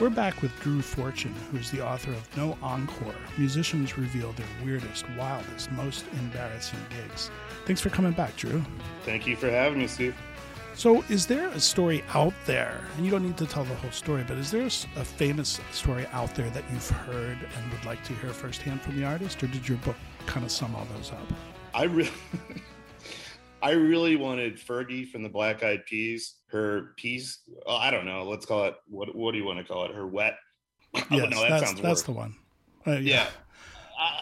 We're back with Drew Fortune, who is the author of No Encore. Musicians reveal their weirdest, wildest, most embarrassing gigs. Thanks for coming back, Drew. Thank you for having me, Steve. So, is there a story out there, and you don't need to tell the whole story, but is there a famous story out there that you've heard and would like to hear firsthand from the artist, or did your book kind of sum all those up? I really. I really wanted Fergie from the Black Eyed Peas, her piece. Well, I don't know. Let's call it what? What do you want to call it? Her wet. Yes, oh, no, that that's, sounds that's the one. Uh, yeah,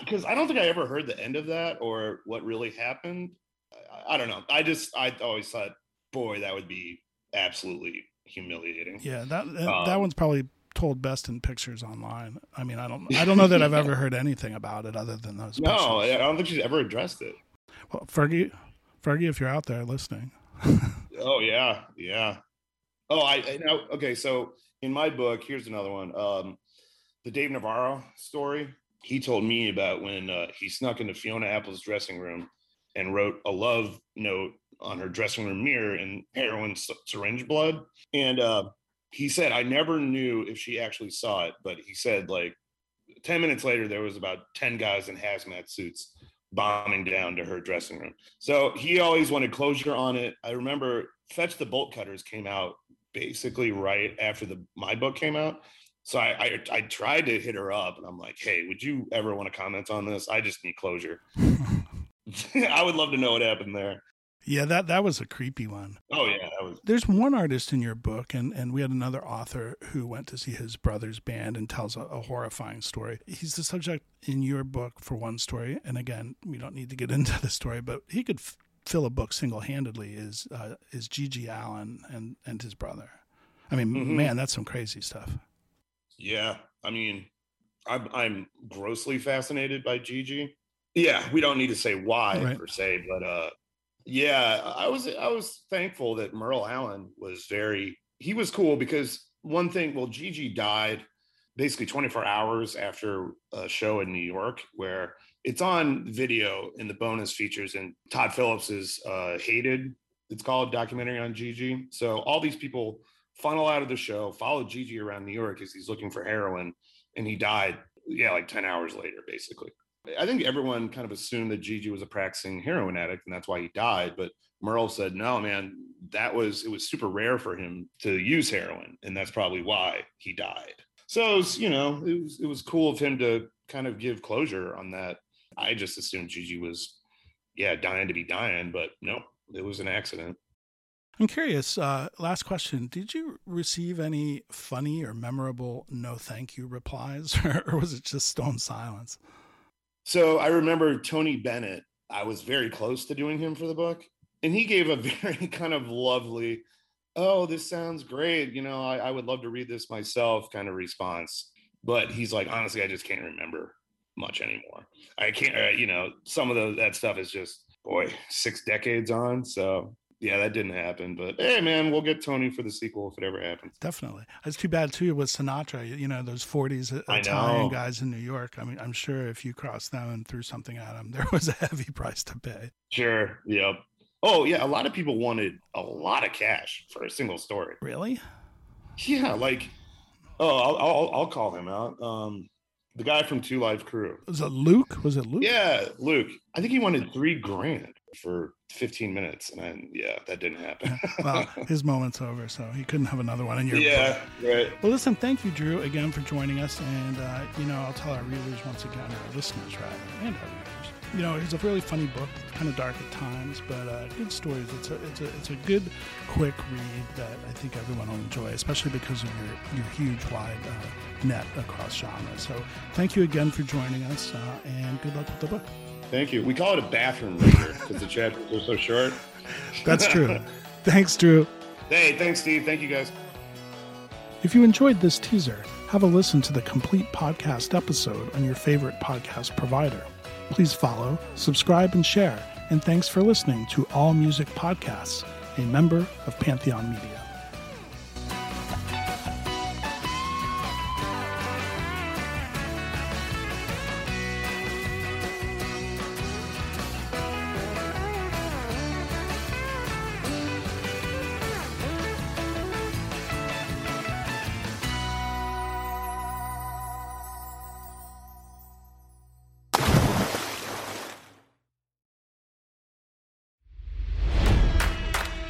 because yeah. uh, I don't think I ever heard the end of that or what really happened. I, I, don't know. I just I always thought, boy, that would be absolutely humiliating. Yeah, that um, that one's probably told best in pictures online. I mean, I don't I don't know that I've ever heard anything about it other than those. No, pictures. I don't think she's ever addressed it. Well, Fergie, Fergie, if you're out there listening. oh yeah, yeah. Oh, I, I know. Okay, so in my book, here's another one. Um, the Dave Navarro story. He told me about when uh, he snuck into Fiona Apple's dressing room and wrote a love note on her dressing room mirror in heroin syringe blood. And uh, he said, I never knew if she actually saw it, but he said, like, 10 minutes later, there was about 10 guys in hazmat suits bombing down to her dressing room. So he always wanted closure on it. I remember Fetch the Bolt Cutters came out basically right after the my book came out. So I, I, I tried to hit her up and I'm like, hey, would you ever want to comment on this? I just need closure. I would love to know what happened there. Yeah, that that was a creepy one. Oh yeah, that was. There's one artist in your book, and and we had another author who went to see his brother's band and tells a, a horrifying story. He's the subject in your book for one story, and again, we don't need to get into the story, but he could f- fill a book single handedly. Is uh, is GG Allin and and his brother? I mean, mm-hmm. man, that's some crazy stuff. Yeah, I mean, I'm I'm grossly fascinated by GG. Yeah, we don't need to say why right. per se, but uh, yeah, I was I was thankful that Merle Allin was very he was cool because one thing, well, GG died basically 24 hours after a show in New York where it's on video in the bonus features and Todd Phillips is uh, hated. It's called documentary on GG. So all these people funnel out of the show, follow GG around New York as he's looking for heroin, and he died. Yeah, like 10 hours later, basically. I think everyone kind of assumed that GG was a practicing heroin addict and that's why he died. But Merle said, no, man, that was, it was super rare for him to use heroin. And that's probably why he died. So, was, you know, it was, it was cool of him to kind of give closure on that. I just assumed GG was, yeah, dying to be dying, but no, it was an accident. I'm curious. Uh, last question: Did you receive any funny or memorable "no thank you" replies, or was it just stone silence? So I remember Tony Bennett. I was very close to doing him for the book, and he gave a very kind of lovely, "Oh, this sounds great. You know, I, I would love to read this myself." kind of response. But he's like, honestly, I just can't remember much anymore. I can't, uh, you know, some of the, that stuff is just, boy, six decades on. So yeah, that didn't happen. But hey, man, we'll get Tony for the sequel if it ever happens. Definitely. It's too bad too with Sinatra. You know those '40s Italian guys in New York. I mean, I'm sure if you crossed them and threw something at them, there was a heavy price to pay. Sure. Yep. Oh yeah, a lot of people wanted a lot of cash for a single story. Really? Yeah. Like, oh, I'll I'll, I'll call him out. Um, the guy from Two Live Crew. Was it Luke? Was it Luke? Yeah, Luke. I think he wanted three grand for 15 minutes, and I, yeah, that didn't happen. well, his moment's over, so he couldn't have another one in your. Yeah, book. right. Well, listen, thank you, Drew, again for joining us, and uh, you know, I'll tell our readers once again, our listeners rather, and our readers. You know, it's a really funny book, kind of dark at times, but uh, good stories. It's a, it's a, it's a good, quick read that I think everyone will enjoy, especially because of your, your huge, wide uh, net across genres. So, thank you again for joining us, uh, and good luck with the book. Thank you. We call it a bathroom reader because the chapters are so short. That's true. thanks, Drew. Hey, thanks, Steve. Thank you, guys. If you enjoyed this teaser, have a listen to the complete podcast episode on your favorite podcast provider. Please follow, subscribe, and share. And thanks for listening to All Music Podcasts, a member of Pantheon Media.